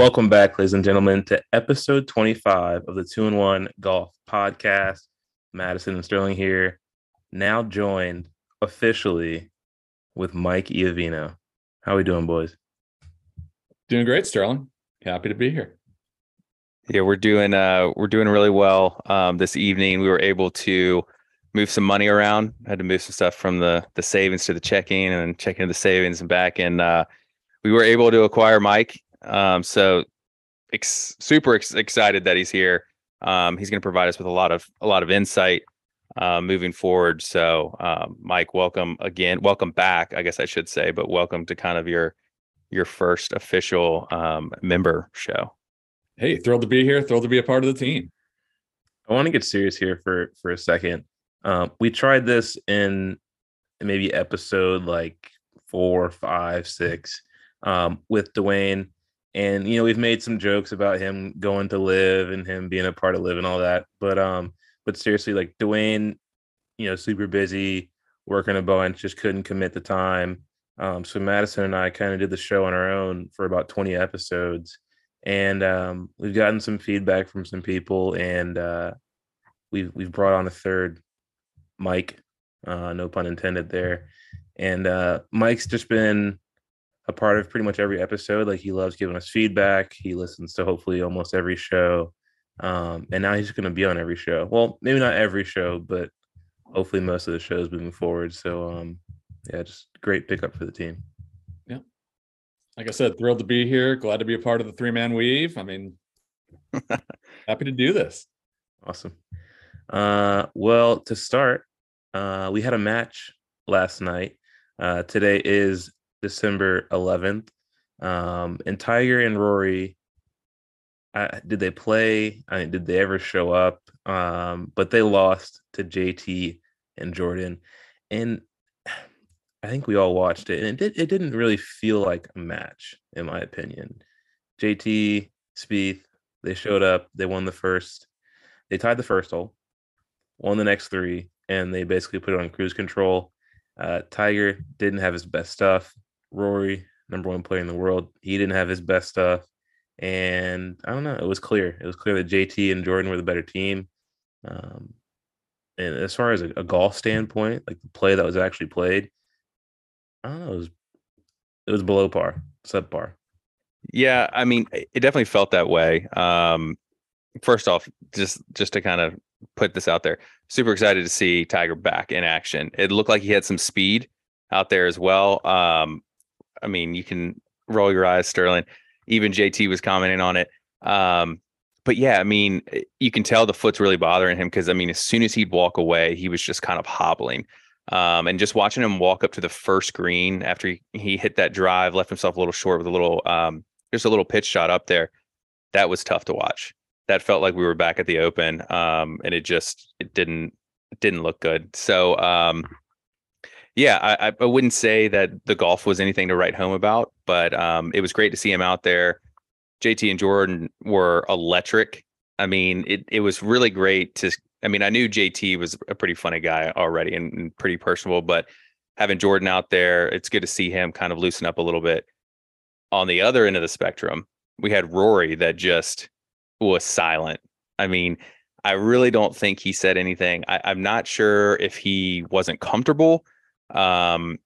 Welcome back, ladies and gentlemen, to episode 25 of the Two and One Golf Podcast. Madison and Sterling here, now joined officially with Mike Iovino. How are we doing, boys? Doing great, Sterling. Happy to be here. Yeah, we're doing uh we're doing really well. Um this evening we were able to move some money around. had to move some stuff from the the savings to the checking and then checking the savings and back and uh we were able to acquire Mike. Um so ex- super ex- excited that he's here. Um he's going to provide us with a lot of a lot of insight uh, moving forward. So, um, Mike, welcome again. Welcome back, I guess I should say, but welcome to kind of your your first official um, member show. Hey, thrilled to be here. Thrilled to be a part of the team. I want to get serious here for for a second. Um, we tried this in maybe episode like four, five, six um, with Dwayne, and you know we've made some jokes about him going to Liv and him being a part of Liv and all that. But um, but seriously, like Dwayne, you know, super busy working a bunch, just couldn't commit the time. Um, so Madison and I kind of did the show on our own for about 20 episodes, and um, we've gotten some feedback from some people, and uh, we've we've brought on a third, Mike, uh, no pun intended there, and uh, Mike's just been a part of pretty much every episode. Like he loves giving us feedback. He listens to hopefully almost every show. Um, and now he's going to be on every show. Well, maybe not every show, but hopefully most of the shows moving forward. So, um, yeah, just great pickup for the team. Yeah. Like I said, thrilled to be here. Glad to be a part of the three man weave. I mean, happy to do this. Awesome. Uh, well, to start, uh, we had a match last night. Uh, today is December 11th. Um, and Tiger and Rory did they play? I mean, did they ever show up? Um, but they lost to JT and Jordan, and I think we all watched it, and it it didn't really feel like a match, in my opinion. JT Spieth, they showed up, they won the first, they tied the first hole, won the next three, and they basically put it on cruise control. Uh, Tiger didn't have his best stuff. Rory, number one player in the world, he didn't have his best stuff. And I don't know, it was clear. It was clear that JT and Jordan were the better team. Um, and as far as a, a, golf standpoint, like the play that was actually played, I don't know, it was it was below par, subpar. Yeah, I mean, it definitely felt that way. Um, first off, just just to kind of put this out there, super excited to see Tiger back in action. It looked like he had some speed out there as well. Um, I mean, you can roll your eyes, Sterling even JT was commenting on it. Um, but yeah, I mean, eh, you can tell the foot's really bothering him because I mean, as soon as he'd walk away, he was just kind of hobbling. Um, and just watching him walk up to the first green after he, he hit that drive, left himself a little short with a little um, just a little pitch shot up there. That was tough to watch. That felt like we were back at the open. Um, and it just it didn't it didn't look good. So um yeah, I, I wouldn't say that the golf was anything to write home about, but um, it was great to see him out there. JT and Jordan were electric. I mean, it it was really great to. I mean, I knew JT was a pretty funny guy already and, and pretty personable, but having Jordan out there, it's good to see him kind of loosen up a little bit. On the other end of the spectrum, we had Rory that just was silent. I mean, I really don't think he said anything. I, I'm not sure if he wasn't comfortable um,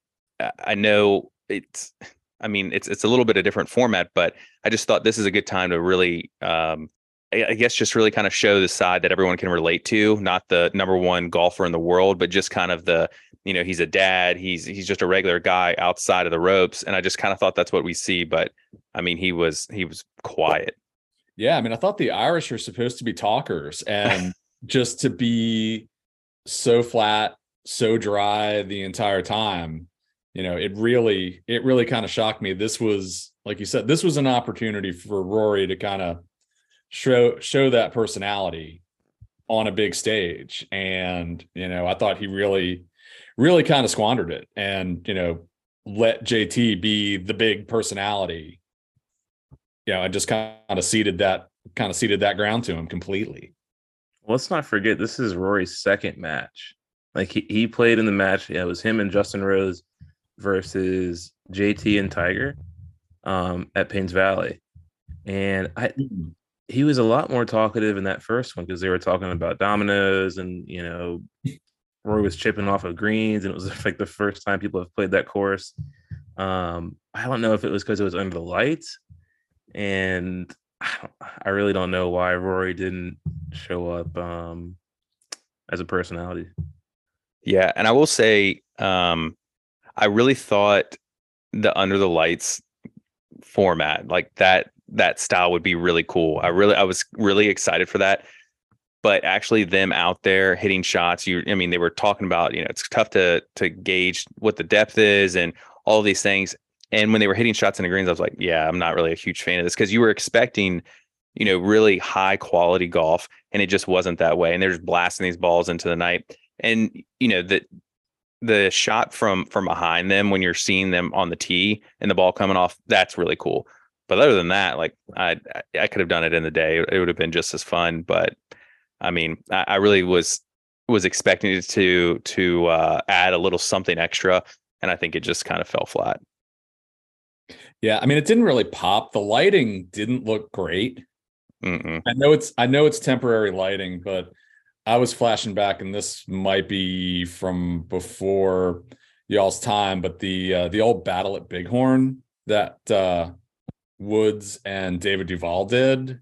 I know it's, I mean, it's it's a little bit of different format, but I just thought this is a good time to really, um, I, I guess, just really kind of show the side that everyone can relate to. Not the number one golfer in the world, but just kind of the, you know, he's a dad. He's he's just a regular guy outside of the ropes, and I just kind of thought that's what we see. But I mean, he was he was quiet. Yeah, I mean, I thought the Irish are supposed to be talkers, and just to be so flat so dry the entire time. You know it really it really kind of shocked me. This was like you said this was an opportunity for rory to kind of show show that personality on a big stage. And you know i thought he really really kind of squandered it and you know let jt be the big personality. You know i just kind of ceded that kind of ceded that ground to him completely. Let's not forget this is rory's second match like he, he played in the match. Yeah, it was him and Justin Rose versus JT and Tiger um, at Payne's Valley. And I Hmm. he was a lot more talkative in that first one because they were talking about dominoes and you know Roy was chipping off of greens and it was like the first time people have played that course. Um, I don't know if it was because it was under the lights, and I, don't, I really don't know why Rory didn't show up um, as a personality. Yeah, and I will say, um, I really thought the under the lights format, like that that style would be really cool. I really I was really excited for that. But actually them out there hitting shots, you I mean, they were talking about, you know, it's tough to to gauge what the depth is and all these things. And when they were hitting shots in the greens, I was like, yeah, I'm not really a huge fan of this because you were expecting, you know, really high quality golf, and it just wasn't that way. And they're just blasting these balls into the night. And you know, the the shot from from behind them when you're seeing them on the tee and the ball coming off, that's really cool. But other than that, like I I could have done it in the day. It would have been just as fun. But I mean, I, I really was was expecting it to to uh, add a little something extra, and I think it just kind of fell flat. Yeah, I mean, it didn't really pop. The lighting didn't look great. Mm-mm. I know it's I know it's temporary lighting, but I was flashing back, and this might be from before y'all's time, but the uh, the old battle at Bighorn that uh, Woods and David Duval did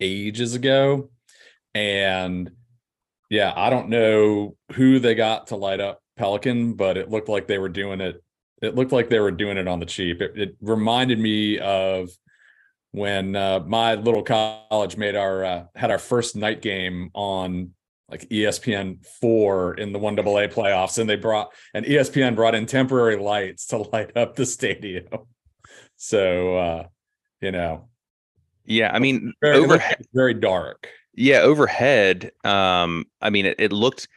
ages ago, and yeah, I don't know who they got to light up Pelican, but it looked like they were doing it. It looked like they were doing it on the cheap. It, it reminded me of when uh, my little college made our uh, had our first night game on like ESPN four in the one AA playoffs, and they brought and ESPN brought in temporary lights to light up the stadium. So uh, you know, Yeah, I mean, very, it overhead. very dark. Yeah, overhead. Um, I mean, it, it looked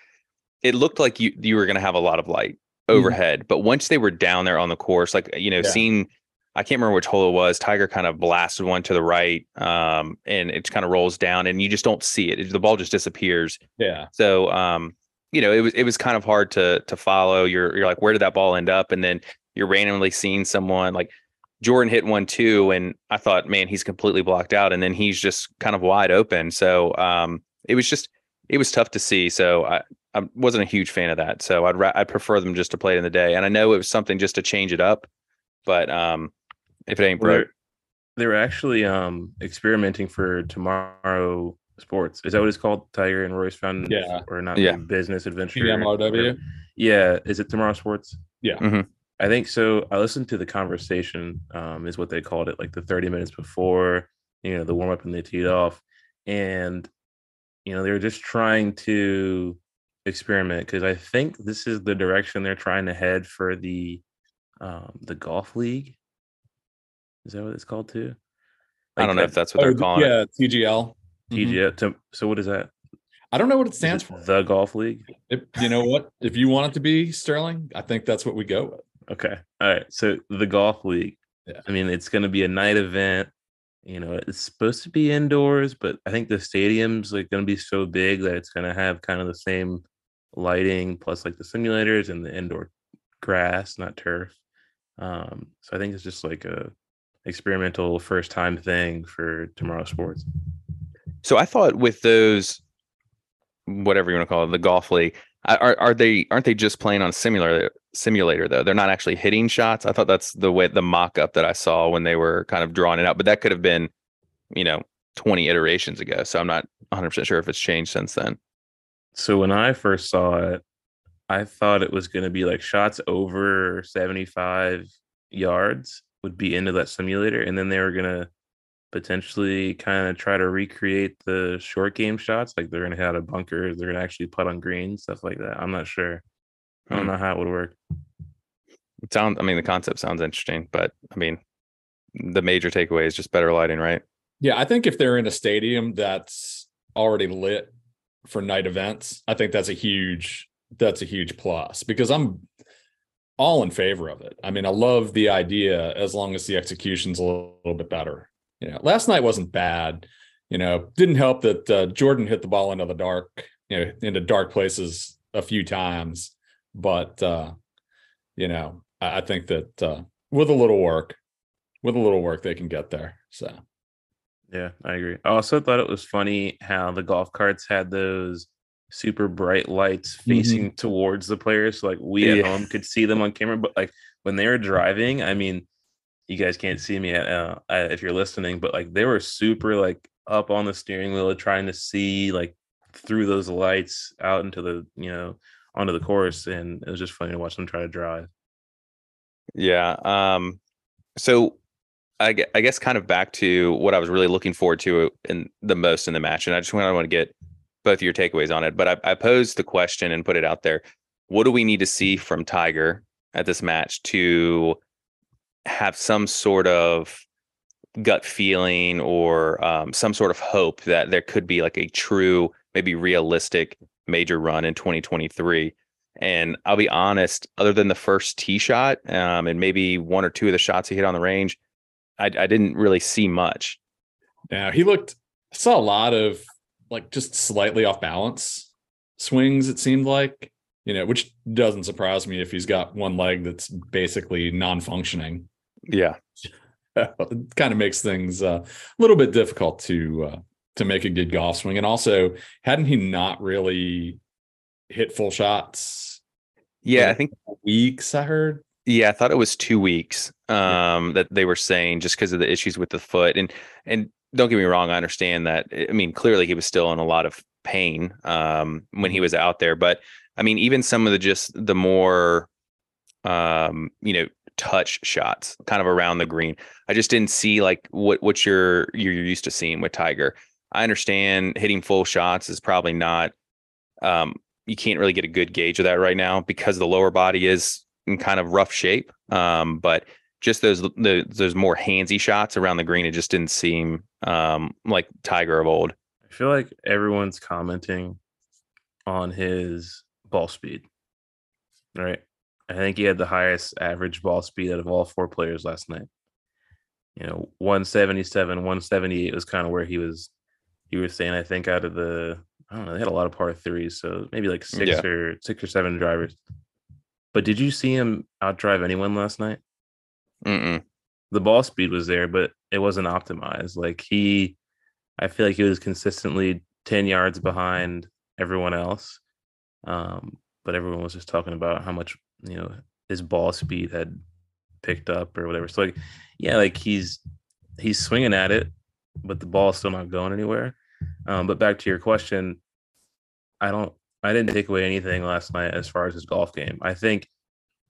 it looked like you you were going to have a lot of light overhead, but once they were down there on the course, like you know, Yeah. seeing I can't remember which hole it was. Tiger kind of blasted one to the right, um, and it kind of rolls down, and you just don't see it. The ball just disappears. Yeah, So, um, you know, it was it was kind of hard to to follow. You're you're like, where did that ball end up? And then you're randomly seeing someone like Jordan hit one too, and I thought, man, he's completely blocked out, and then he's just kind of wide open. So, um, it was just it was tough to see. So I I wasn't a huge fan of that. So I'd ra- I'd prefer them just to play it in the day. And I know it was something just to change it up, but um, if it ain't broke, They're they were actually um experimenting for tomorrow sports. Is that what it's called? Tiger and Rory's Found Yeah. or not Yeah. business adventure. TMRW. Yeah. Is it tomorrow sports? Yeah. Mhm. I think so. I listened to the conversation, um, is what they called it, like the 30 minutes before, you know, the warm up and they teed off. And, you know, they were just trying to experiment because I think this is the direction they're trying to head for the um the golf league. Is that what it's called too? I don't know if that's what they're Oh, calling it. yeah, TGL. TGF. to- So what is that? I don't know what it stands it for. The golf league. If, you know what? If you want it to be Sterling, I think that's what we go with. Okay. All right. So the golf league. Yeah. I mean, it's going to be a night event. You know, it's supposed to be indoors, but I think the stadium's like going to be so big that it's going to have kind of the same lighting plus like the simulators and the indoor grass, not turf. Um, so I think it's just like a experimental first time thing for tomorrow sports. So I thought with those, whatever you want to call it, the golf league, are are they aren't they just playing on simulator simulator though? They're not actually hitting shots. I thought that's the way the mock up that I saw when they were kind of drawing it out, but that could have been, you know, twenty iterations ago. So I'm not 100 percent sure if it's changed since then. So when I first saw it, I thought it was going to be like shots over 75 yards would be into that simulator. And then they were going to potentially kind of try to recreate the short game shots. Like they're going to have a bunker, they're going to actually put on green, stuff like that. I'm not sure. I don't Hmm. know how it would work. It sounds. I mean, the concept sounds interesting, but I mean, the major takeaway is just better lighting, right? Yeah, I think if they're in a stadium that's already lit for night events, I think that's a huge that's a huge plus because I'm all in favor of it. I mean, I love the idea as long as the execution's a little, little bit better. You know, last night wasn't bad. You know, didn't help that uh, Jordan hit the ball into the dark, you know, into dark places a few times, but uh, you know, I, I think that uh, with a little work, with a little work, they can get there. So Yeah, I agree. I also thought it was funny how the golf carts had those super bright lights facing towards the players. So like we at Yeah. home could see them on camera, but like when they were driving, I mean, you guys can't see me uh, uh, if you're listening, but like they were super like up on the steering wheel trying to see like through those lights out into the you know onto the course, and it was just funny to watch them try to drive. Yeah. Um, so I, I guess kind of back to what I was really looking forward to in the most in the match. And I just want, I want to get both your takeaways on it. But I, I posed the question and put it out there. What do we need to see from Tiger at this match to have some sort of gut feeling or um, some sort of hope that there could be like a true, maybe realistic major run in 2023? And I'll be honest, other than the first tee shot um, and maybe one or two of the shots he hit on the range, I, I didn't really see much. Now he looked I saw a lot of like just slightly off balance swings, it seemed like, you know, which doesn't surprise me if he's got one leg that's basically non-functioning. Yeah. it kind of makes things uh, a little bit difficult to uh, to make a good golf swing. And also, hadn't he not really hit full shots? Yeah. I think, Weeks, I heard. yeah, I thought it was two weeks um, that they were saying just because of the issues with the foot. And, and don't get me wrong, I understand that. I mean, clearly he was still in a lot of pain um, when he was out there. But I mean, even some of the just the more, um, you know, touch shots kind of around the green. I just didn't see like what what you're you're used to seeing with Tiger. I understand hitting full shots is probably not um you can't really get a good gauge of that right now because the lower body is in kind of rough shape. Um, but just those the, those more handsy shots around the green, it just didn't seem um like Tiger of old. I feel like everyone's commenting on his ball speed, right? I think he had the highest average ball speed out of all four players last night. You know, 177, 178 was kind of where he was. He was saying, I think out of the, I don't know, they had a lot of par threes, so maybe like six Yeah. or six or seven drivers. But did you see him outdrive anyone last night? Mm-mm. the ball speed was there, but it wasn't optimized. Like he, I feel like he was consistently 10 yards behind everyone else. Um, but everyone was just talking about how much, you know, his ball speed had picked up or whatever. So like, yeah, like he's, he's swinging at it, but the ball's still not going anywhere. Um, but back to your question, I don't, I didn't take away anything last night as far as his golf game. I think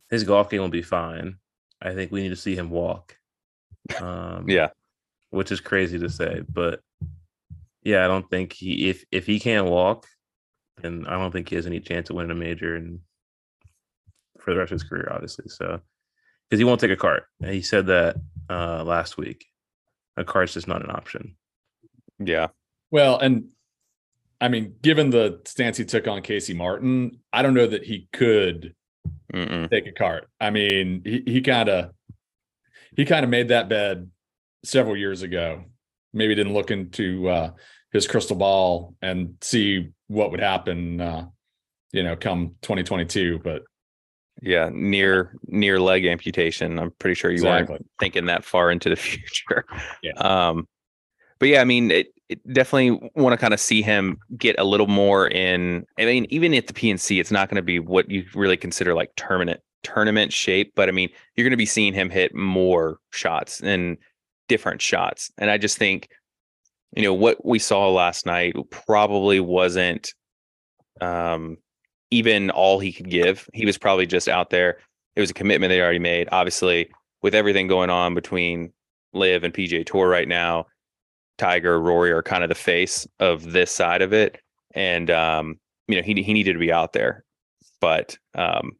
his golf game will be fine. I think we need to see him walk. Um, Yeah. which is crazy to say, but yeah, I don't think he if if he can't walk, then I don't think he has any chance of winning a major and for the rest of his career, obviously. So because he won't take a cart. And He said that uh last week. A cart's just not an option. Yeah. Well, and I mean, given the stance he took on Casey Martin, I don't know that he could Mm-mm. take a cart. I mean, he he kind of he kind of made that bed several years ago. Maybe didn't look into uh, his crystal ball and see what would happen, uh, you know, come 2022. But Yeah. Near near leg amputation. I'm pretty sure you weren't thinking that far into the future. Yeah. Um, but yeah, I mean, it, it definitely want to kind of see him get a little more in. I mean, even at the PNC, it's not going to be what you really consider like tournament tournament shape, but I mean, you're going to be seeing him hit more shots and different shots. And I just think, you know, what we saw last night probably wasn't um, even all he could give. He was probably just out there. It was a commitment they already made. Obviously, with everything going on between Liv and PGA Tour right now, Tiger, Rory are kind of the face of this side of it, and um, you know he he needed to be out there, but um,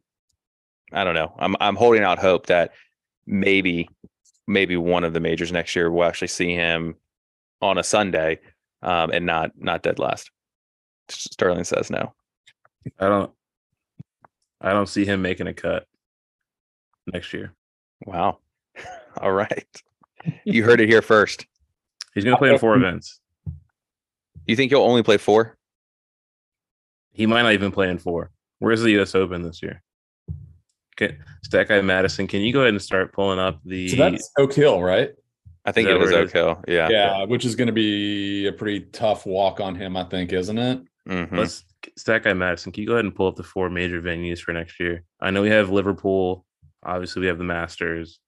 I don't know. I'm I'm holding out hope that maybe maybe one of the majors next year will actually see him on a Sunday um, and not not dead last. Sterling says no. I don't I don't see him making a cut next year. Wow. All right. You heard it here first. He's gonna play in four events. You think he'll only play four? He might not even play in four. Where's the US Open this year? Okay, Stack Guy Madison, can you go ahead and start pulling up the so that's Oak Hill, right? I think that it is where? Oak Hill. Yeah. Yeah, which is going to be a pretty tough walk on him, I think, isn't it? Mhm. Let's stack guy Madison. Can you go ahead and pull up the four major venues for next year? I know we have Liverpool. Obviously, we have the Masters.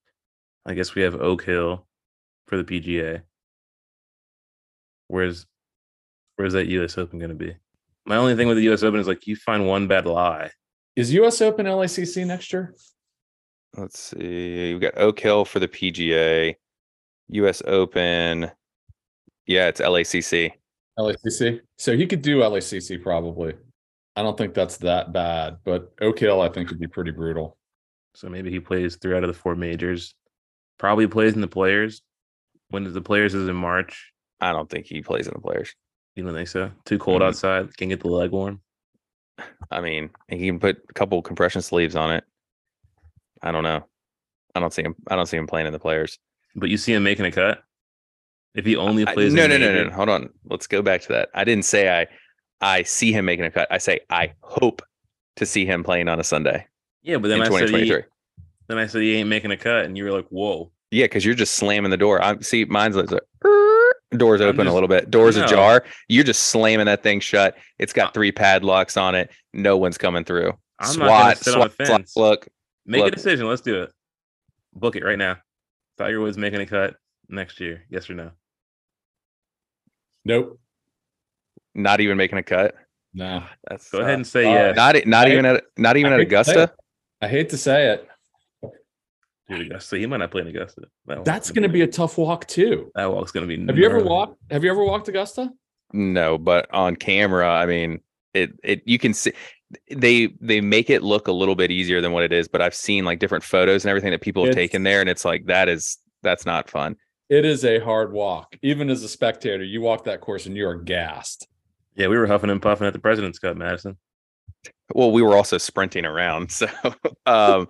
I guess we have Oak Hill for the PGA. Where's where's that US Open going to be? My only thing with the US Open is like you find one bad lie. Is US Open LACC next year? Let's see. We've got Oak Hill for the PGA, US Open. Yeah, it's LACC. LACC. So he could do LACC probably. I don't think that's that bad, but Oak Hill I think would be pretty brutal. So maybe he plays three out of the four majors. Probably plays in the players. When the players is in March. I don't think he plays in the players. You don't think so? Too cold Mhm. outside. Can get the leg warm. I mean, he can put a couple compression sleeves on it. I don't know. I don't see him. I don't see him playing in the players. But you see him making a cut. If he only I- plays, no, in no, no, no, no. Hold on. Let's go back to that. I didn't say I. I see him making a cut. I say I hope to see him playing on a Sunday Yeah, but then I said he, 2023. then I said he ain't making a cut, and you were like, "Whoa." Yeah, because you're just slamming the door. I see mine's like doors I'm open a little bit, doors No. ajar. You're just slamming that thing shut. it's got three padlocks on it. No one's coming through. I'm not gonna on the swat. Look, Make Look. a decision. Let's do it. Book it right now. Tiger Woods making a cut next year. Yes or no? Nope. not even making a cut. No. That's Go ahead and say uh, yes. not not I- even at not even I at hate to say Augusta. I hate to say it. Dude, Augusta. He might not play in Augusta. That That's going to be a tough walk too. that walk's gonna be. Have you ever walked? Have you ever walked Augusta? No, but on camera, I mean, it it you can see they they make it look a little bit easier than what it is. But I've seen like different photos and everything that people have It's- taken there, and it's like that is that's not fun. It is a hard walk. Even as a spectator, you walk that course and you are gassed. Yeah, we were huffing and puffing at the President's Cup, Madison. Well, we were also sprinting around, so um,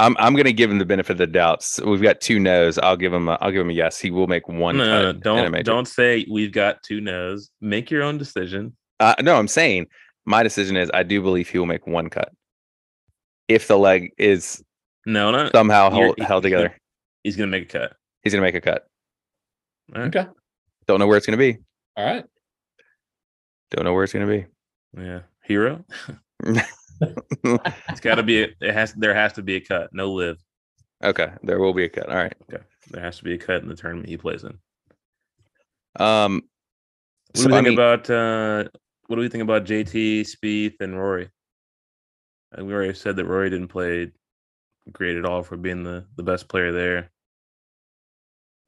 I'm I'm gonna give him the benefit of the doubt. So we've got two no's. I'll give him a, I'll give him a yes. He will make one. No, cut no, no, don't don't say we've got two no's. Make your own decision. Uh, no, I'm saying my decision is I do believe he will make one cut if the leg is No, not somehow You're- held, held you're- together. he's gonna make a cut. He's gonna make a cut. All right. Okay. Don't know where it's gonna be. All right. Don't know where it's gonna be. Yeah, hero. It's got to be. A, it has. There has to be a cut. No live. okay, there will be a cut. All right. Okay, There has to be a cut in the tournament he plays in. Um. What So do we I think mean, about? uh What do we think about JT, Spieth, and Rory? Uh, we already said that Rory didn't play great at all for being the the best player there.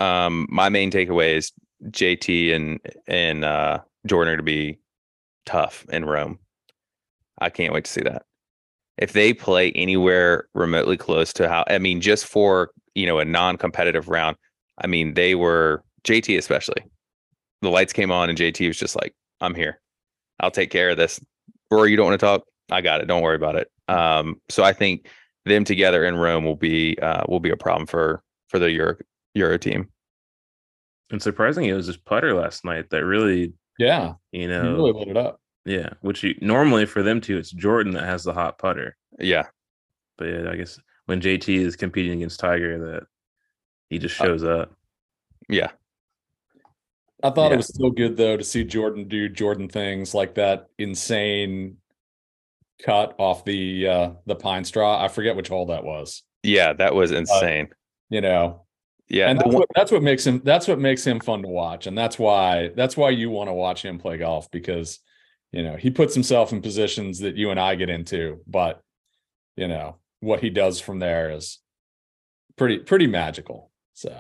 um, my main takeaway is JT and and uh, Jordan are to be tough in Rome. I can't wait to see that. If they play anywhere remotely close to how, I mean, just for you know a non-competitive round, I mean, they were JT especially. The lights came on and JT was just like, "I'm here. I'll take care of this." Rory, you don't want to talk? I got it. Don't worry about it. Um, so I think them together in Rome will be uh, will be a problem for for the Euro Euro team. And surprisingly, it was just putter last night that really, Yeah. you You know, really lit it up. Yeah. Which you normally for them two, it's Jordan that has the hot putter. Yeah, But yeah, I guess when JT is competing against Tiger, that he just Uh, shows up. yeah, I thought Yeah. it was still good though to see Jordan do Jordan things like that insane cut off the uh the pine straw. I forget which hole that was. yeah. That was insane. You know, yeah, and that's one- what that's what makes him that's what makes him fun to watch, and that's why that's why you want to watch him play golf because you know he puts himself in positions that you and I get into, but you know what he does from there is pretty pretty magical. So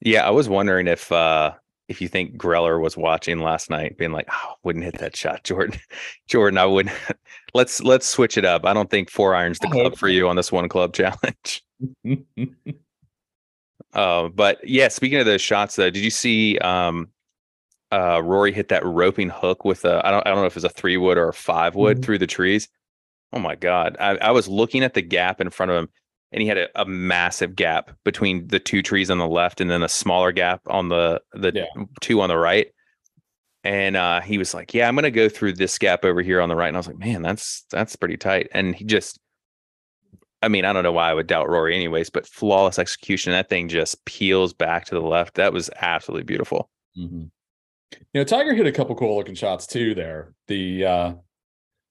yeah. I was wondering if uh if you think Greller was watching last night, being like, "Oh, wouldn't hit that shot, Jordan. Jordan, I wouldn't. let's let's switch it up. I don't think four irons the club for you on this one club challenge." Uh, but yeah, speaking of those shots, though, did you see um, uh, Rory hit that roping hook with a I don't I don't know if it was a three wood or a five wood Mhm. through the trees? Oh my god! I, I was looking at the gap in front of him, and he had a, a massive gap between the two trees on the left, and then a smaller gap on the the Yeah. two on the right. And uh, he was like, "Yeah, I'm gonna go through this gap over here on the right," and I was like, "Man, that's that's pretty tight." And he just I mean, I don't know why I would doubt Rory anyways, but flawless execution. That thing just peels back to the left. That was absolutely beautiful. Mhm. You know, Tiger hit a couple cool looking shots too there. The uh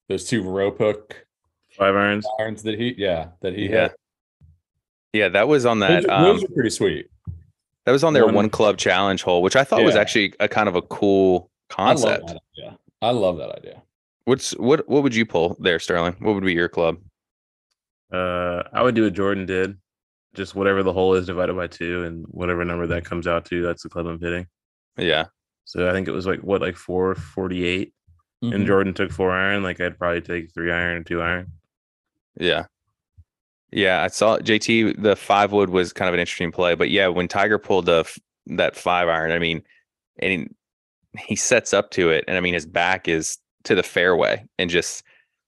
those two rope hook Five irons. irons that he yeah, that he Yeah. hit. Yeah, that was on that. those Um, are pretty sweet. that was on their one- one club challenge hole, which I thought was actually a kind of a cool concept. that idea. I love that idea. What's what? What would you pull there, Sterling? What would be your club? Uh, I would do what Jordan did. Just whatever the hole is divided by two, and whatever number that comes out to, that's the club I'm hitting. Yeah, So I think it was like what, like four forty eight, Mhm. and Jordan took four iron. Like I'd probably take three iron and two iron. yeah, yeah. I saw JT. The five wood was kind of an interesting play, but yeah, when Tiger pulled the that five iron, I mean, and he, he sets up to it, and I mean his back is to the fairway and just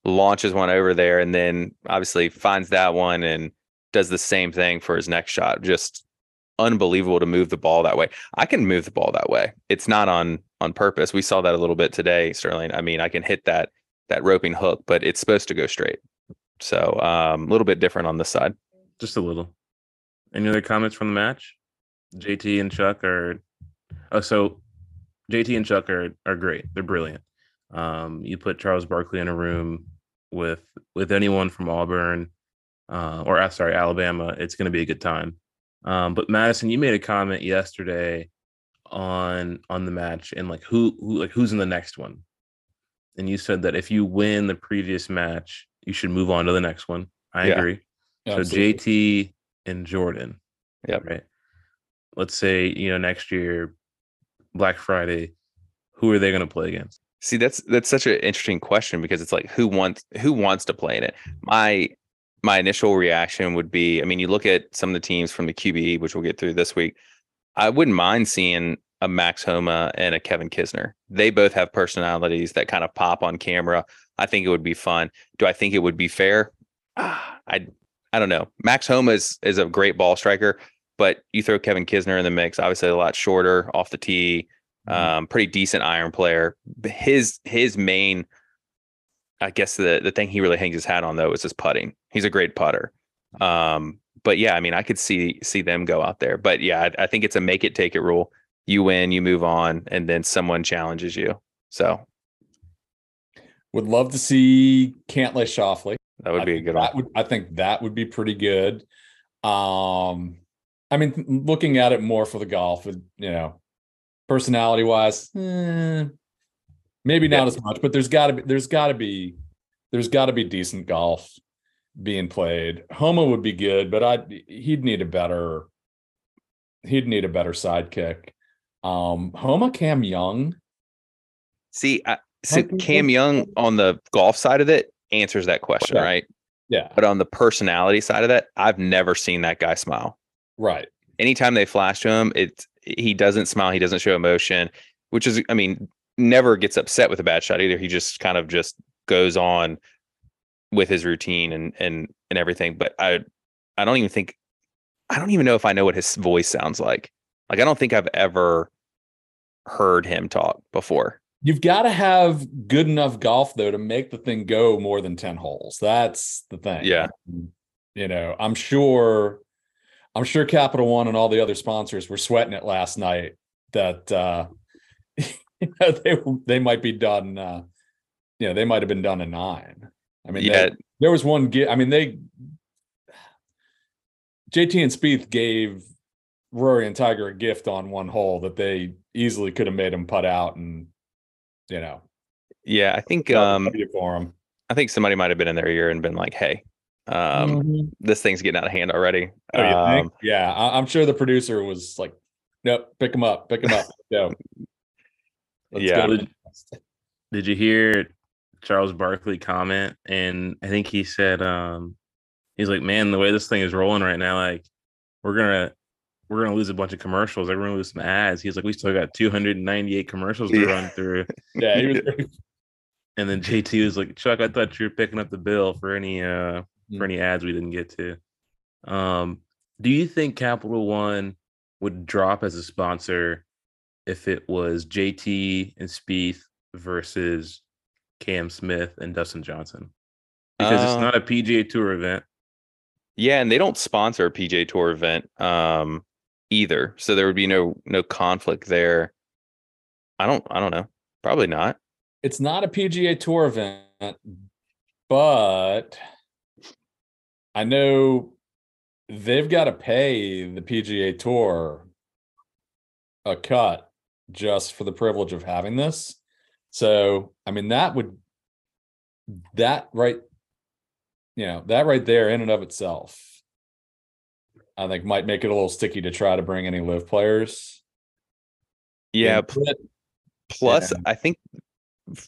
launches one over there, and then obviously finds that one and does the same thing for his next shot. Just unbelievable to move the ball that way. I can move the ball that way. It's not on on purpose. We saw that a little bit today, Sterling. I mean, I can hit that that roping hook, but it's supposed to go straight. So um, a little bit different on this side. Just a little. Any other comments from the match? JT and Chuck are. Oh, so JT and Chuck are are great. They're brilliant. Um, you put Charles Barkley in a room with with anyone from Auburn, uh, or uh, sorry, Alabama. It's going to be a good time. Um, but Madison, you made a comment yesterday on on the match and like who who like who's in the next one, and you said that if you win the previous match, you should move on to the next one. I Yeah. agree. So Absolutely. JT and Jordan. Yeah. Right. Let's say, you know, next year, Black Friday, who are they going to play against? See, that's that's such an interesting question because it's like who wants who wants to play in it. My my initial reaction would be, I mean, you look at some of the teams from the QBE, which we'll get through this week. I wouldn't mind seeing a Max Homa and a Kevin Kisner. They both have personalities that kind of pop on camera. I think it would be fun. Do I think it would be fair? Ah, I I don't know. Max Homa is is a great ball striker, but you throw Kevin Kisner in the mix, obviously a lot shorter off the tee, um, pretty decent iron player. But His his main, I guess the the thing he really hangs his hat on though is his putting. He's a great putter. Um, but yeah, I mean, I could see see them go out there. But yeah, I, I think it's a make it take it rule. You win, you move on, and then someone challenges you. So Would love to see Cantlay Schauffele. that would be a good one. Would, I think that would be pretty good. Um, I mean, looking at it more for the golf, you know, personality wise, eh, maybe not Yeah. as much, but there's got to be, there's got to be, there's got to be decent golf being played. Homa would be good, but I he'd need a better, he'd need a better sidekick. Um, Homa Cam Young, See, I, so Cam. Young on the golf side of it answers that question, Okay. right? yeah, But on the personality side of that, I've never seen that guy smile. right. anytime they flash to him, it's he doesn't smile, he doesn't show emotion, which is, I mean, never gets upset with a bad shot either. He just kind of just goes on with his routine and and and everything. But I I don't even think I don't even know if I know what his voice sounds like. Like I don't think I've ever heard him talk before. You've got to have good enough golf though to make the thing go more than 10 holes. That's the thing. Yeah. You know, I'm sure I'm sure Capital One and all the other sponsors were sweating it last night that uh you know, they they might be done uh you know, they might have been done in 9. I mean, they- yeah, there was one gi- I mean, they JT and Spieth gave Rory and Tiger a gift on one hole that they easily could have made him putt out and you know yeah. I think um for him. I think somebody might have been in their ear and been like, hey, um, this thing's getting out of hand already. Oh, you Um, think? Yeah, I, I'm sure the producer was like, "Nope, pick him up, pick him up, go." Let's Yeah. go. Did, did you hear Charles Barkley comment? And I think he said, um, he's like, man, the way this thing is rolling right now, like we're gonna we're gonna lose a bunch of commercials. Like, we're gonna lose some ads. He's like, we still got 298 commercials to Yeah. run through. Yeah, he was And then JT was like, Chuck, I thought you were picking up the bill for any uh Mm. for any ads we didn't get to. Um, do you think Capital One would drop as a sponsor if it was JT and Spieth versus Cam Smith and Dustin Johnson? Because Uh, it's not a PGA Tour event. Yeah, and they don't sponsor a PGA Tour event um, either, so there would be no no conflict there. I don't I don't know. Probably not. It's not a PGA Tour event, but I know they've got to pay the PGA Tour a cut just for the privilege of having this. So, I mean, that would that right, you know, that right there in and of itself, I think might make it a little sticky to try to bring any Liv players. Yeah. Plus, Yeah. I think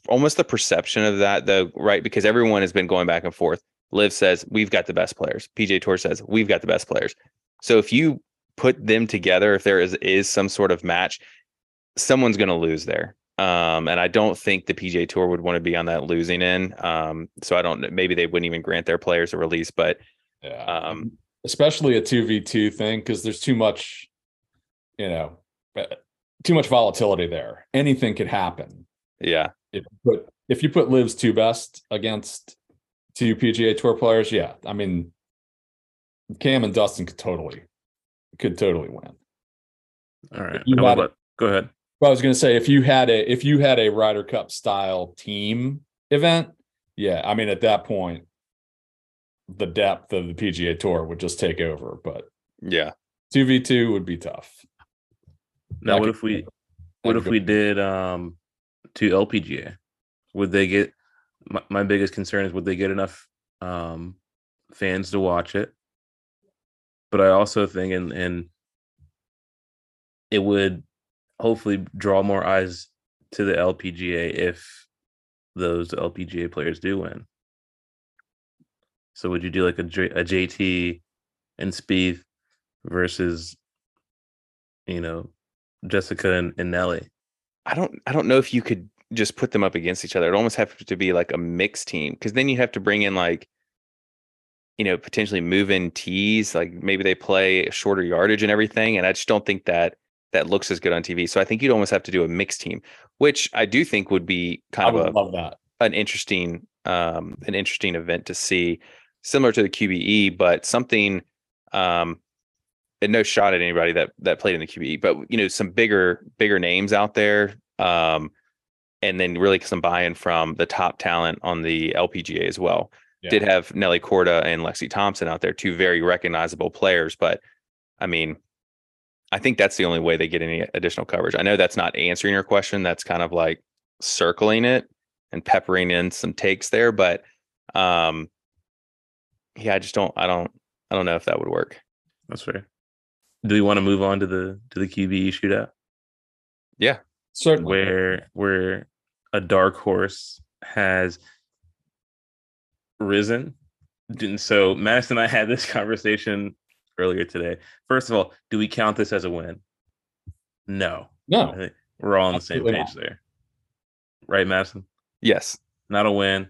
almost the perception of that, though, right? Because everyone has been going back and forth. Liv says we've got the best players. PGA Tour says we've got the best players. So if you put them together, if there is is some sort of match, someone's going to lose there. Um, and I don't think the PGA Tour would want to be on that losing end. Um, so I don't. Maybe they wouldn't even grant their players a release. But Yeah. um, especially a 2v2 thing because there's too much you know uh, too much volatility there anything could happen yeah, if you put if you put liv's two best against two pga tour players yeah i mean cam and dustin could totally could totally win All right. you How had about- go ahead. But i was going to say if you had a if you had a ryder cup style team event yeah i mean at that point the depth of the pga tour would just take over but yeah. 2v2 would be tough Now, That what could- if we that what if go- we did um to LPGA? Would they get my, my biggest concern is would they get enough um fans to watch it? But I also think and and it would hopefully draw more eyes to the LPGA if those LPGA players do win. So would you do like a, JT and Spieth versus you know Jessica and, and Nelly? I don't I don't know if you could just put them up against each other. It almost have to be like a mixed team because then you have to bring in like you know potentially move in tees like maybe they play shorter yardage and everything and I just don't think that that looks as good on TV. So I think you'd almost have to do a mixed team, which I do think would be kind would of a, love that. an interesting um an interesting event to see similar to the QBE but something um and no shot at anybody that that played in the QBE but you know some bigger bigger names out there um and then really some buy-in from the top talent on the LPGA as well Yeah. did have Nelly Korda and Lexi Thompson out there two very recognizable players but I mean I think that's the only way they get any additional coverage I know that's not answering your question that's kind of like circling it and peppering in some takes there but um yeah i just don't i don't i don't know if that would work That's fair. Do we want to move on to the to the QBE shootout Yeah. Certainly. where where a dark horse has risen? Didn't- So Madison and I had this conversation earlier today. First of all, do we count this as a win? No. I No, think we're all on the same Absolutely page there. Right, Madison? yes Not a win.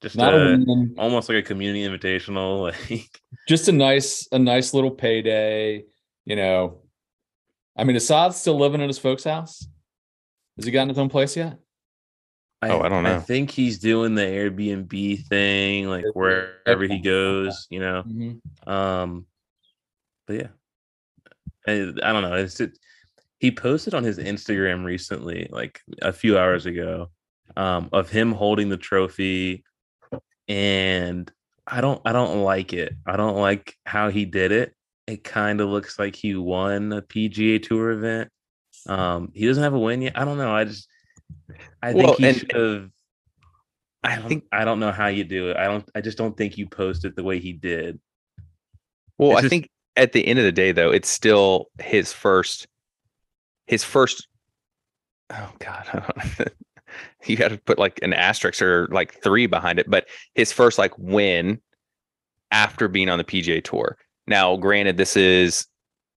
Just not a, a win. almost like a community invitational. Like Just a nice, a nice little payday. You know, I mean, Assad's still living at his folks' house. Has he gotten his own place yet? Oh, I don't know. I think he's doing the Airbnb thing, like wherever he goes, you know. Mm-hmm. Um, but yeah, I, I don't know. It's it, he posted on his Instagram recently, like a few hours ago, um, of him holding the trophy, and I don't, I don't like it. I don't like how he did it. It kind of looks like he won a PGA Tour event. Um, he doesn't have a win yet. I don't know. I just, I think Well, he should have. i don't- think I don't know how you do it. I don't. I just don't think you post it the way he did. well It's i just- think at the end of the day though it's still his first his first oh god you got to put like an asterisk or like three behind it but his first like win after being on the pga tour. Now granted this is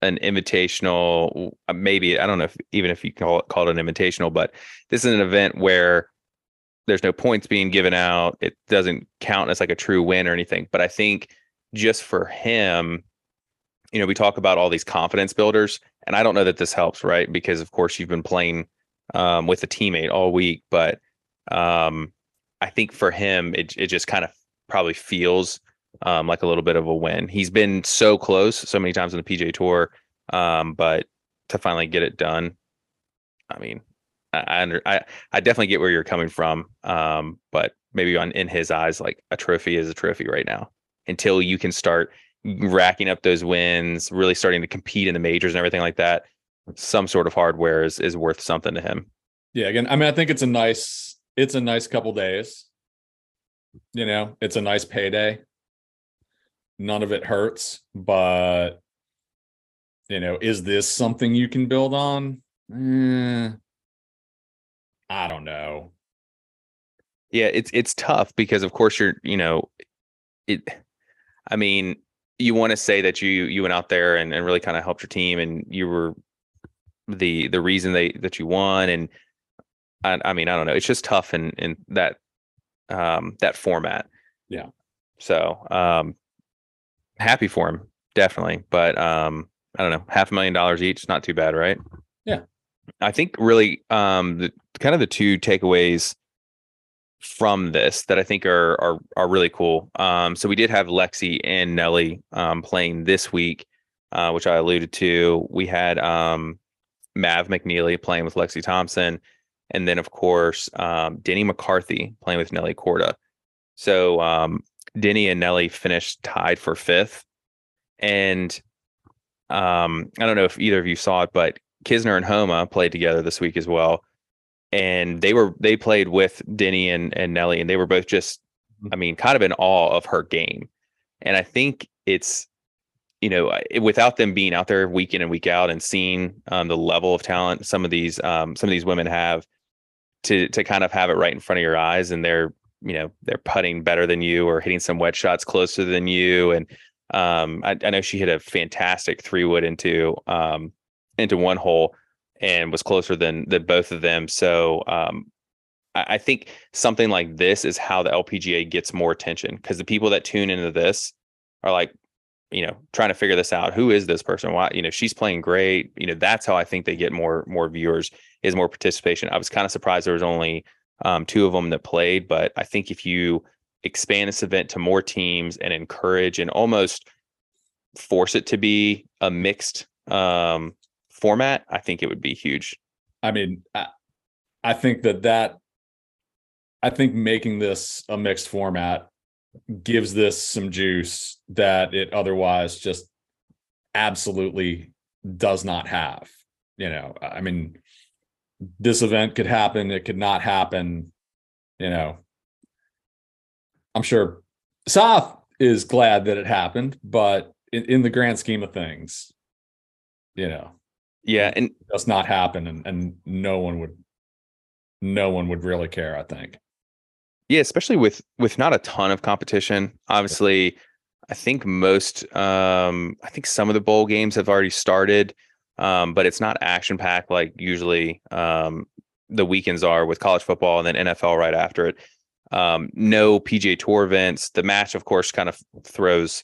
an invitational uh, maybe i don't know if even if you call it call it an invitational but this is an event where there's no points being given out. It doesn't count as like a true win or anything but i think just for him you know we talk about all these confidence builders and i don't know that this helps right because of course you've been playing um, with a teammate all week but um, i think for him it, it just kind of probably feels um, like a little bit of a win. He's been so close so many times on the PGA Tour, um, but to finally get it done, I mean, I I, under, I I definitely get where you're coming from, um, but maybe on in his eyes, like a trophy is a trophy right now. Until you can start racking up those wins, really starting to compete in the majors and everything like that, some sort of hardware is is worth something to him. Yeah, again, I mean, I think it's a nice, it's a nice couple days. You know, it's a nice payday. None of it hurts, but you know, is this something you can build on? Eh, I don't know. Yeah, it's it's tough because of course you're, you know, it I mean, you want to say that you you went out there and, and really kind of helped your team and you were the the reason they that you won and I, I mean I don't know it's just tough in in that um that format Yeah. so um happy for him definitely but um I don't know half a million dollars each not too bad right Yeah. I think really um the kind of the two takeaways from this that I think are are are really cool. Um, so we did have Lexi and Nelly um, playing this week, uh, which I alluded to. We had um, Mav McNealy playing with Lexi Thompson, and then of course um, Denny McCarthy playing with Nelly Korda. So um, Denny and Nelly finished tied for fifth, and um, I don't know if either of you saw it, but Kisner and Homa played together this week as well and they were they played with Denny and and Nelly, and they were both just, I mean, kind of in awe of her game. And I think it's, you know, without them being out there week in and week out and seeing um, the level of talent some of these um, some of these women have, to to kind of have it right in front of your eyes, and they're you know they're putting better than you or hitting some wedge shots closer than you, and um, I, I know she hit a fantastic three wood into um, into one hole and was closer than than both of them. So um, I, I, think something like this is how the LPGA gets more attention because the people that tune into this are like, you know, trying to figure this out. Who is this person? Why, you know, she's playing great. You know, that's how I think they get more more viewers is more participation. I was kind of surprised there was only um, two of them that played, but I think if you expand this event to more teams and encourage and almost force it to be a mixed um, format, I think it would be huge. I mean, I, I think that that I think making this a mixed format gives this some juice that it otherwise just absolutely does not have. You know, I mean, this event could happen, it could not happen. You know, I'm sure Sahith is glad that it happened, but in, in the grand scheme of things, you know, yeah, and does not happen, and and no one would, no one would really care. I think. Yeah, especially with with not a ton of competition. Obviously, I think most, um, I think some of the bowl games have already started, um, but it's not action packed like usually um, the weekends are with college football and then NFL right after it. Um, no PGA Tour events. The match, of course, kind of throws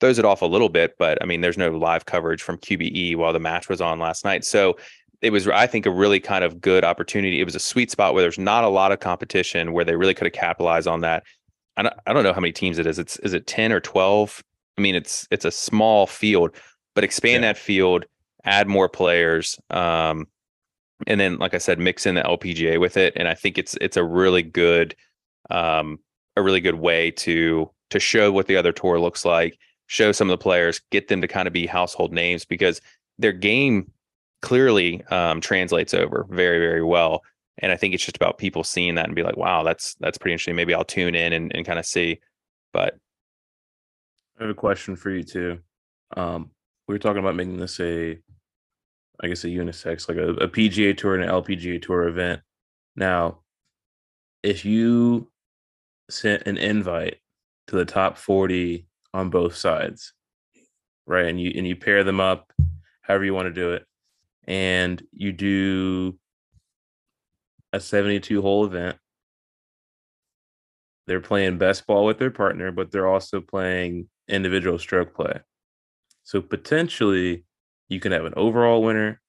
throws it off a little bit, but I mean, there's no live coverage from QBE while the match was on last night. So it was, I think, a really kind of good opportunity. It was a sweet spot where there's not a lot of competition where they really could have capitalized on that. I don't, I don't know how many teams it is. It's is it 10 or 12? I mean, it's it's a small field, but expand yeah. that field, add more players. Um, and then, like I said, mix in the LPGA with it. And I think it's it's a really good um, a really good way to to show what the other tour looks like show some of the players, get them to kind of be household names because their game clearly um, translates over very, very well. And I think it's just about people seeing that and be like, wow, that's that's pretty interesting. Maybe I'll tune in and, and kind of see. But I have a question for you too. Um, we were talking about making this a I guess a unisex, like a, a PGA tour and an LPGA tour event. Now, if you sent an invite to the top 40 on both sides right? And you and you pair them up however you want to do it. And you do a 72 hole event. They're playing best ball with their partner but they're also playing individual stroke play. So potentially you can have an overall winner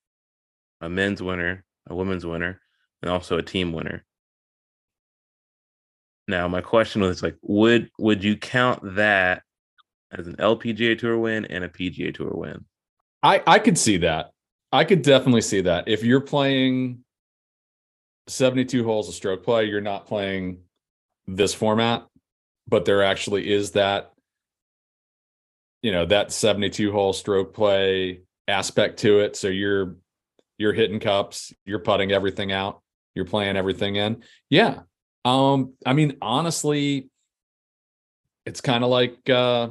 a men's winner a women's winner and also a team winner. Now my question was like would would you count that as an LPGA Tour win and a PGA Tour win. I I could see that. I could definitely see that. If you're playing 72 holes of stroke play, you're not playing this format, but there actually is that you know, that 72 hole stroke play aspect to it. So you're you're hitting cups, you're putting everything out, you're playing everything in. Yeah. Um I mean honestly it's kind of like uh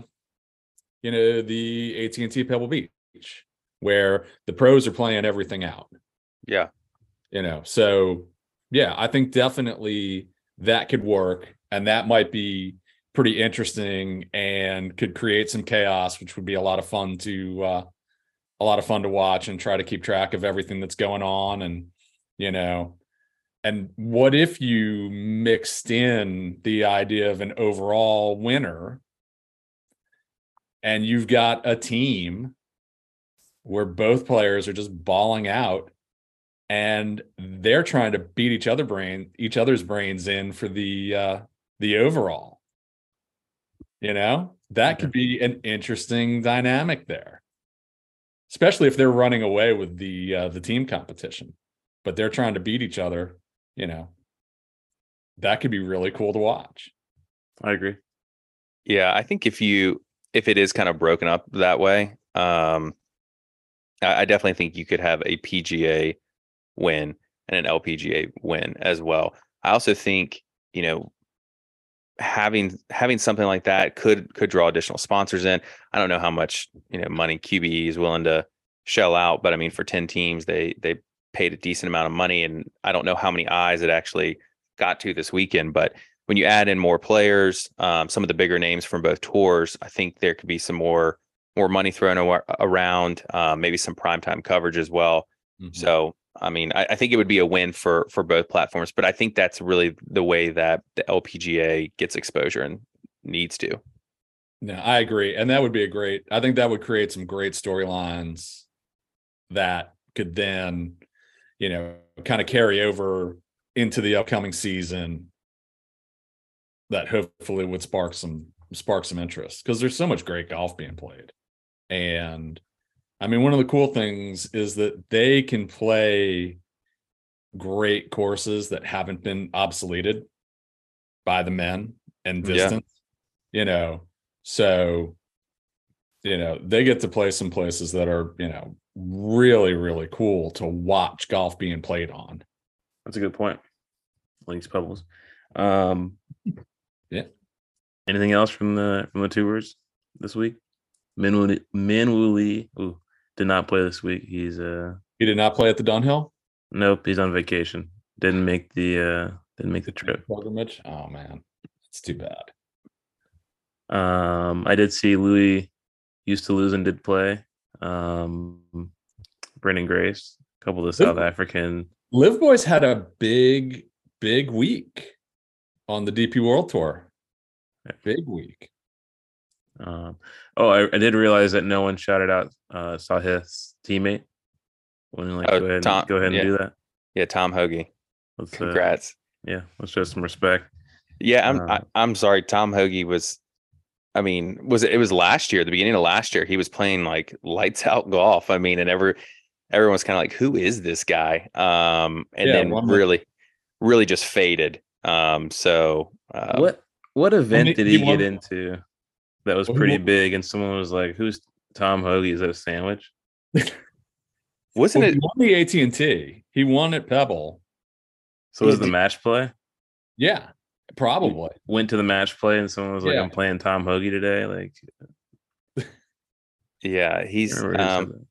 you know the AT&T Pebble Beach where the pros are playing everything out. Yeah. You know, so yeah, I think definitely that could work and that might be pretty interesting and could create some chaos which would be a lot of fun to uh a lot of fun to watch and try to keep track of everything that's going on and you know and what if you mixed in the idea of an overall winner and you've got a team where both players are just bawling out and they're trying to beat each other brain each other's brains in for the uh the overall. You know? That could be an interesting dynamic there. Especially if they're running away with the uh, the team competition but they're trying to beat each other you know? That could be really cool to watch. I agree. Yeah, I think if you if it is kind of broken up that way, um, I, I definitely think you could have a PGA win and an LPGA win as well. I also think you know having having something like that could could draw additional sponsors in. I don't know how much you know money QBE is willing to shell out, but I mean for ten teams they they paid a decent amount of money, and I don't know how many eyes it actually got to this weekend, but when you add in more players, um, some of the bigger names from both tours, I think there could be some more more money thrown around, uh, maybe some primetime coverage as well. Mm-hmm. So, I mean, I, I think it would be a win for for both platforms, but I think that's really the way that the LPGA gets exposure and needs to. Yeah, I agree. And that would be a great, I think that would create some great storylines that could then, you know, kind of carry over into the upcoming season that hopefully would spark some spark some interest because there's so much great golf being played. And I mean, one of the cool things is that they can play great courses that haven't been obsoleted by the men and Yeah. distance, you know. So, you know, they get to play some places that are, you know, really, really cool to watch golf being played on. That's a good point. Links Pebbles. Um, Yeah. Anything else from the from the tours this week? Minwoo Minwoo Lee ooh, did not play this week. He's uh He did not play at the Dunhill nope. He's on vacation. Didn't make the uh didn't make the trip. pilgrimage. Oh man, it's too bad. Um, I did see Louis Oosthuizen did play. Um, Branden Grace, a couple of the South African. Liv Boys had a big, big week on the DP World Tour. Yeah. Big week. Um, oh, I, I did realize that no one shouted out uh Sahith's teammate. Wouldn't like Oh, go ahead and Tom- go ahead and yeah. do that. Yeah, Tom Hoge, Let's uh, congrats. yeah, let's show some respect. Yeah, I'm I, Um, I'm sorry. Tom Hoge was, I mean, was it, it was last year, the beginning of last year, he was playing like lights out golf. I mean, and ever everyone was kind of like, who is this guy? Um, and Yeah, then really, really just faded. Um, so uh, what what event did he he get into that was pretty big? And someone was like, "Who's Tom Hoge? Is that a sandwich?" wasn't Well, it? he won the AT and T. He won at Pebble. So was the match play? Yeah, probably. Went to the match play, and someone was like, Yeah. "I'm playing Tom Hoge today." Like, Yeah, he's remember who said um,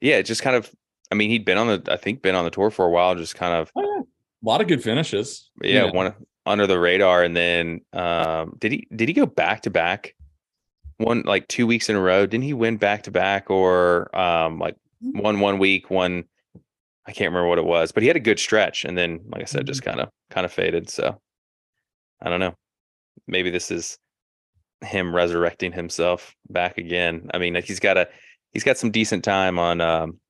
yeah, just kind of. I mean, he'd been on the, I think, been on the tour for a while, just kind of, Oh, yeah. A lot of good finishes. you yeah, know. one under the radar. And then, um, did he did he go back to back? One like two weeks in a row. Didn't he win back to back or um like one one week, one I can't remember what it was, but he had a good stretch, and then, like I said, just kind of kind of faded. So I don't know. Maybe this is him resurrecting himself back again. I mean, he's got a he's got some decent time on. um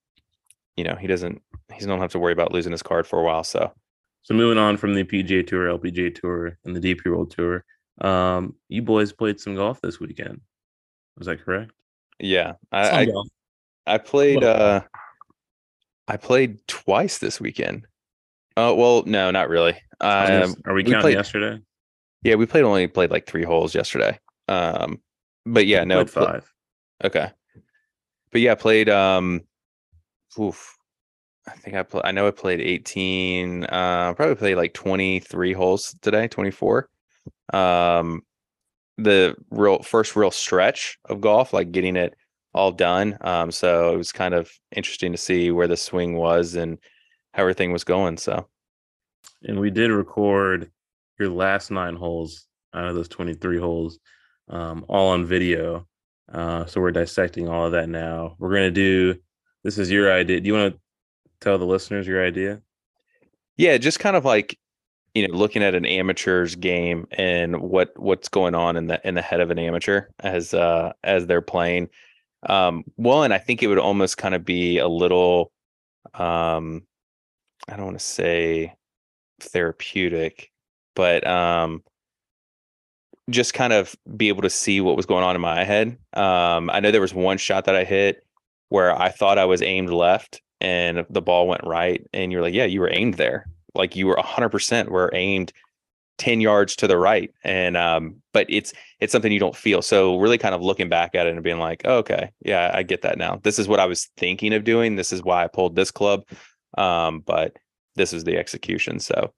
You know, he doesn't he don't have to worry about losing his card for a while. So So moving on from the PGA Tour, LPGA Tour, and the DP World Tour, um, you boys played some golf this weekend. Was that correct? Yeah, I I. I played uh I played twice this weekend. Oh well, no, not really. I was gonna Um, Are we, we counting played- yesterday? yeah, we played only played like three holes yesterday. Um, but yeah, We no, pl- five. Okay. But yeah, played um oof. I think I play I know I played 18 uh probably played like 23 holes today, 24. Um the real first real stretch of golf, like getting it all done. Um so it was kind of interesting to see where the swing was and how everything was going. So And we did record your last nine holes out of those 23 holes, um, all on video. Uh, so we're dissecting all of that now. We're going to do this is your idea. Do you want to tell the listeners your idea? yeah, just kind of like you know looking at an amateur's game and what what's going on in the in the head of an amateur as uh as they're playing um one i think it would almost kind of be a little um i don't want to say therapeutic but um just kind of be able to see what was going on in my head um i know there was one shot that i hit where i thought i was aimed left and the ball went right and you're like yeah you were aimed there. Like you were 100% were aimed 10 yards to the right and um but it's it's something you don't feel. So really kind of looking back at it and being like oh, okay. Yeah i get that now. This is what i was thinking of doing. This is why i pulled this club. Um but this is the execution so.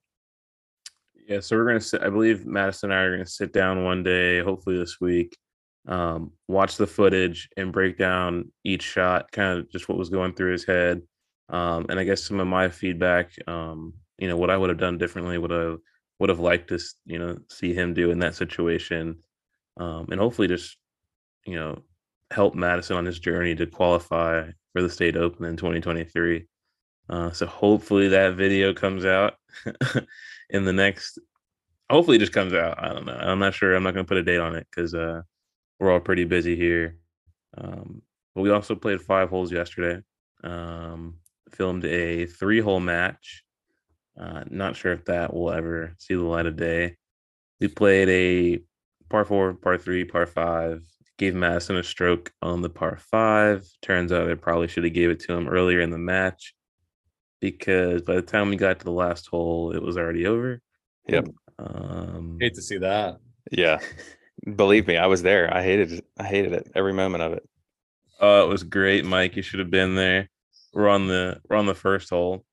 Yeah, so we're gonna sit. I believe Madison and I are gonna sit down one day, hopefully this week, um, watch the footage and break down each shot, kind of just what was going through his head, um, and I guess some of my feedback, um, you know, what I would have done differently, what I would have liked to, you know, see him do in that situation, um, and hopefully just, you know, help Madison on his journey to qualify for the state open in 2023. Uh, so hopefully that video comes out in the next. Hopefully, just comes out. I don't know. I'm not sure. I'm not going to put a date on it because uh, we're all pretty busy here. Um, but we also played five holes yesterday. Um, filmed a three hole match. Uh, not sure if that will ever see the light of day. We played a par four, par three, par five. Gave Madison a stroke on the par five. Turns out I probably should have gave it to him earlier in the match because by the time we got to the last hole, it was already over. Yep. Um, Hate to see that. yeah believe me i was there i hated it i hated it every moment of it Oh, it was great, Mike. You should have been there. We're on the we're on the first hole,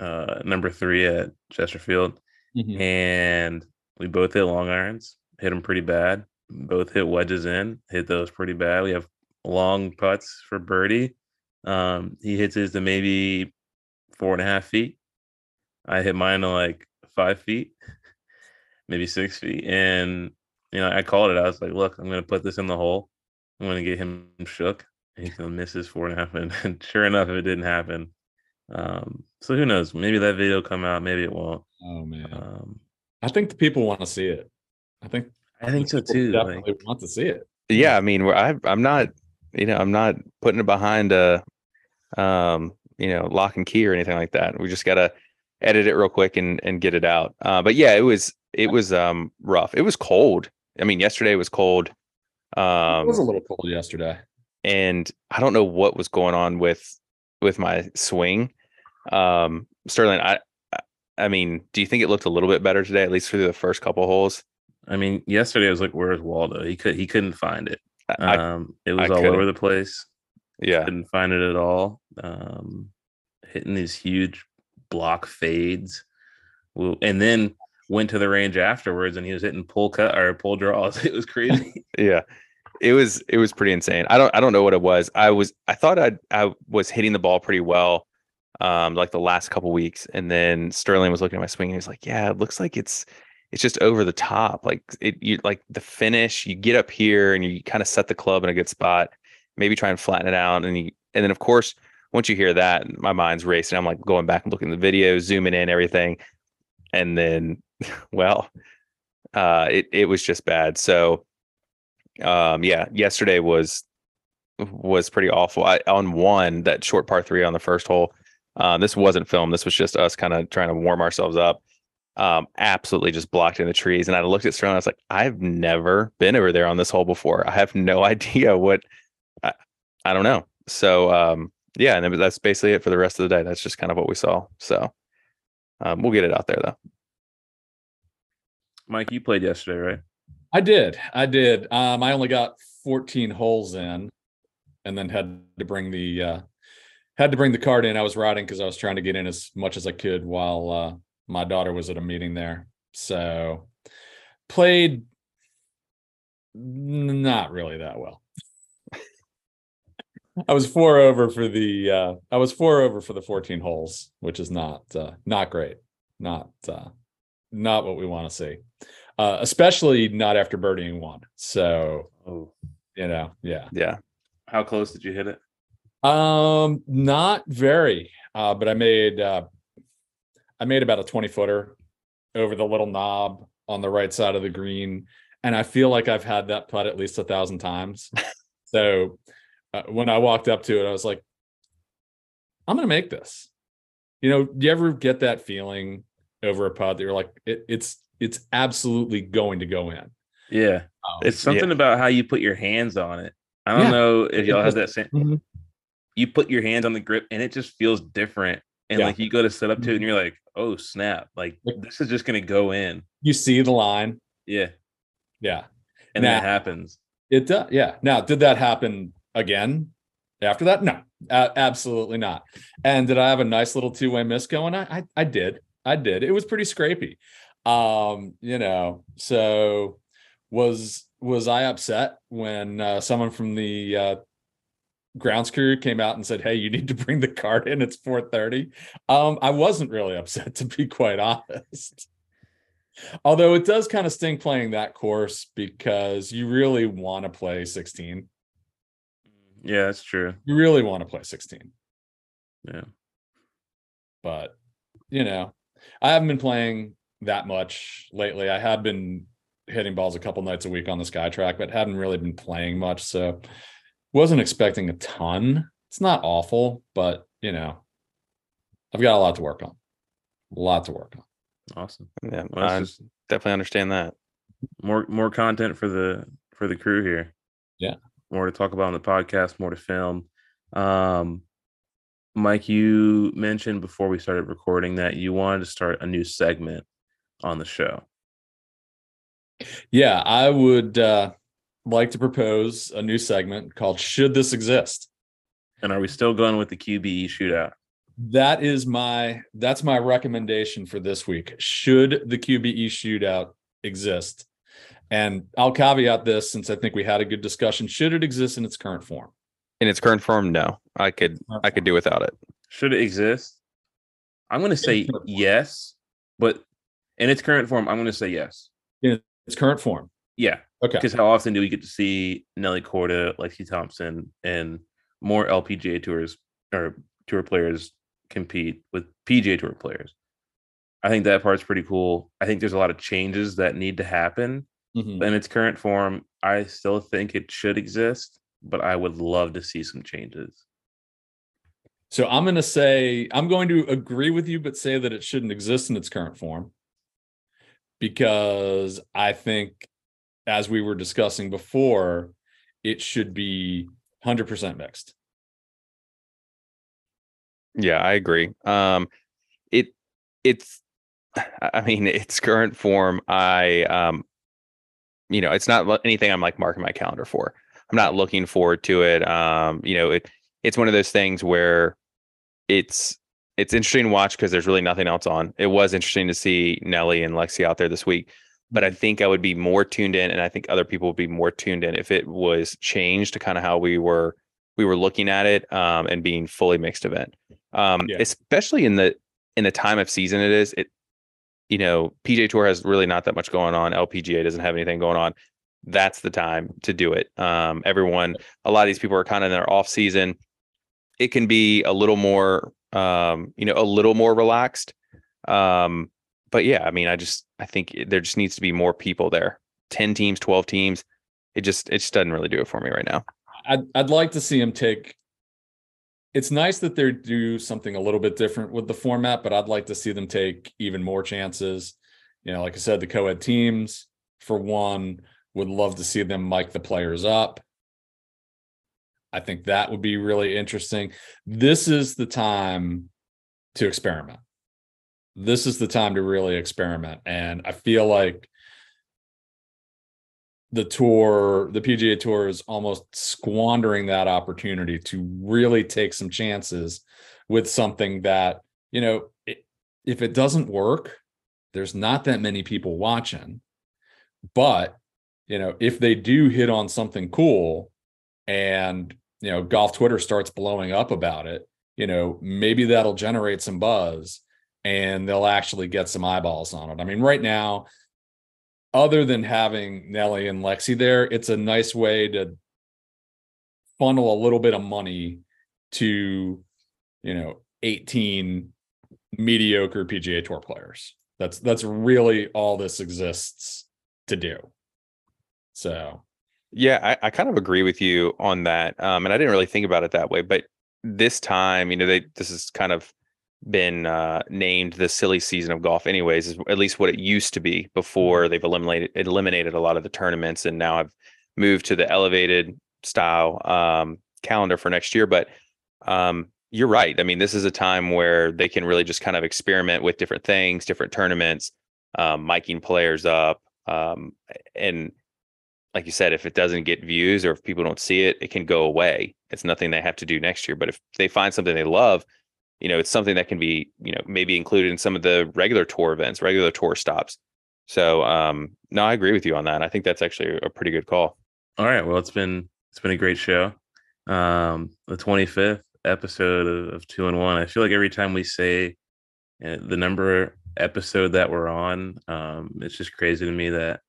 uh, number three at Chesterfield, Mhm. and we both hit long irons. Hit them pretty bad. Both hit wedges in. Hit those pretty bad. We have long putts for birdie. Um, he hits his to maybe four and a half feet. I hit mine to like five feet, maybe six feet, and you know I called it. I was like, "Look, I'm gonna put this in the hole." I'm gonna get him shook. And He's gonna miss his four and a half, and, and sure enough, it didn't happen. Um, so who knows? Maybe that video will come out. Maybe it won't. Oh man, Um, I think the people want to see it. I think I think so too. Definitely Like, want to see it. yeah i mean I, i'm not you know i'm not putting it behind a um you know lock and key or anything like that we just gotta edit it real quick and and get it out uh but yeah it was it was um rough it was cold i mean yesterday was cold Um, it um was a little cold yesterday. And i don't know what was going on with with my swing um sterling i I- mean do you think it looked a little bit better today at least through the first couple holes I mean, yesterday I was like, "Where's Waldo?" He could he couldn't find it. I Um, it was I all couldn't. over the place. yeah Couldn't find it at all. Um, hitting these huge block fades, and then went to the range afterwards, and he was hitting pull cut or pull draws. It was crazy. yeah it was it was pretty insane. I don't i don't know what it was. I was i thought i i was hitting the ball pretty well um like the last couple weeks and then sterling was looking at my swing and he's like yeah it looks like it's it's just over the top. Like it you like the finish you get up here and you kind of set the club in a good spot maybe try and flatten it out and you and then of course once you hear that my mind's racing. I'm like going back and looking at the video zooming in everything and then well uh it, it was just bad. So um yeah yesterday was was pretty awful I, on one that short par three on the first hole um this wasn't filmed this was just us kind of trying to warm ourselves up um, absolutely just blocked in the trees. And I looked at Sterling. I was like, I've never been over there on this hole before. I have no idea what. I, I don't know. So um, yeah, and that's basically it for the rest of the day. That's just kind of what we saw. So um, we'll get it out there though. Mike, you played yesterday, right? I did. I did. Um, I only got 14 holes in, and then had to bring the uh, had to bring the card in. I was riding because I was trying to get in as much as I could while uh, my daughter was at a meeting there. So played not really that well. I was four over for the uh I was four over for the 14 holes, which is not uh not great. Not uh not what we want to see. Uh especially not after birdieing one. So Oh, you know, yeah. Yeah. how close did you hit it? Um, not very. Uh, but I made uh I made about a 20 footer over the little knob on the right side of the green. And I feel like I've had that putt at least a thousand times. so uh, when I walked up to it, I was like, I'm gonna make this. You know, do you ever get that feeling over a putt that you're like, it, it's it's absolutely going to go in. Yeah, Um, it's something about how you put your hands on it. I don't Yeah. know if y'all have that same. Mhm. You put your hands on the grip, and it just feels different. And Yeah. like you go to set up to it, and you're like, "Oh snap! Like this is just gonna go in." you see the line. Yeah, Yeah. and then it Nah. happens. It does. Yeah. Now, did that happen again after that? No, absolutely not. And did I have a nice little two way miss going? I, I, I did. I did. It was pretty scrapey. Um, you know, so was was I upset when uh, someone from the uh, grounds crew came out and said, "Hey, you need to bring the cart in. It's four 4:30." Um, I wasn't really upset, to be quite honest. Although it does kind of sting playing that course because you really want to play 16. Yeah, that's true. You really want to play 16. Yeah, But, you know, I haven't been playing that much lately. I have been hitting balls a couple nights a week on the SkyTrak, but hadn't really been playing much. So wasn't expecting a ton. It's not awful, but, you know, I've got a lot to work on. A lot to work on. awesome. Yeah. Well, I just definitely understand that. more more content for the for the crew here. Yeah. more to talk about on the podcast, more to film. Um, Mike, you mentioned before we started recording that you wanted to start a new segment on the show. Yeah, I would uh, like to propose a new segment called Should This Exist? And are we still going with the QBE shootout? That is my that's my recommendation for this week. Should the QBE shootout exist? And I'll caveat this since I think we had a good discussion. Should it exist in its current form? In its current form, no. I could I could do without it. Should it exist? I'm going to say yes, but in its current form, I'm going to say yes. In its current form. Yeah, Okay. because how often do we get to see Nelly Korda, Lexi Thompson, and more LPGA tours or tour players compete with PGA tour players? I think that part's pretty cool. I think there's a lot of changes that need to happen Mhm. in its current form. I still think it should exist, but I would love to see some changes. So I'm going to say I'm going to agree with you, but say that it shouldn't exist in its current form because I think, as we were discussing before, it should be 100% mixed. Yeah, I agree. Um, it it's, I mean, its current form. I um, you know, it's not anything I'm like marking my calendar for. I'm not looking forward to it. Um, you know, it it's one of those things where it's it's interesting to watch because there's really nothing else on. It was interesting to see Nelly and Lexi out there this week, but I think I would be more tuned in, and I think other people would be more tuned in if it was changed to kind of how we were we were looking at it um, and being fully mixed event. Um, Yeah. especially in the in the time of season it is. It you know PGA Tour has really not that much going on. LPGA doesn't have anything going on. That's the time to do it. Um, everyone, a lot of these people are kind of in their off season. It can be a little more, um, you know, a little more relaxed. Um, but yeah, I mean, I just I think there just needs to be more people there. Ten teams, twelve teams. It just it just doesn't really do it for me right now. I'd, I'd like to see them take. It's nice that they do something a little bit different with the format, but I'd like to see them take even more chances. You know, like I said, the co-ed teams, for one, would love to see them mic the players up. I think that would be really interesting. This is the time to experiment. This is the time to really experiment. And I feel like the tour, the PGA Tour is almost squandering that opportunity to really take some chances with something that, you know, it, if it doesn't work, there's not that many people watching. But, you know, if they do hit on something cool and, you know, golf Twitter starts blowing up about it, you know, maybe that'll generate some buzz and they'll actually get some eyeballs on it. I mean, right now, other than having Nelly and Lexi there, it's a nice way to funnel a little bit of money to, you know, 18 mediocre PGA Tour players. That's that's really all this exists to do. So, yeah, I, I kind of agree with you on that. Um, and I didn't really think about it that way, but this time, you know, they this is kind of been uh, named the silly season of golf anyways is at least what it used to be before mm-hmm. they've eliminated eliminated a lot of the tournaments and now have moved to the elevated style um, calendar for next year but um, you're right i mean this is a time where they can really just kind of experiment with different things different tournaments um, miking players up um, and like you said if it doesn't get views or if people don't see it it can go away it's nothing they have to do next year but if they find something they love you know, it's something that can be, you know, maybe included in some of the regular tour events, regular tour stops. So, um, no, I agree with you on that. I think that's actually a pretty good call. All right. Well, it's been it's been a great show. Um, the 25th episode of, of Two and One. I feel like every time we say uh, the number episode that we're on, um, it's just crazy to me that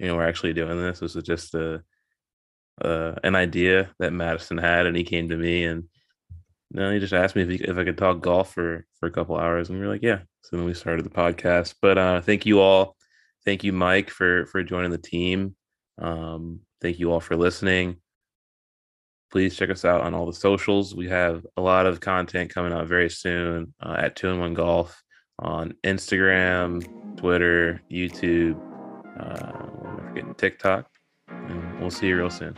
you know we're actually doing this. This is just a uh, an idea that Madison had, and he came to me and no, he just asked me if, he, if I could talk golf for for a couple hours, and we were like, yeah. So then we started the podcast. But uh, thank you all, thank you, Mike, for for joining the team. Um, thank you all for listening. Please check us out on all the socials. We have a lot of content coming out very soon uh, at Two and One Golf on Instagram, Twitter, YouTube, uh, TikTok, and we'll see you real soon.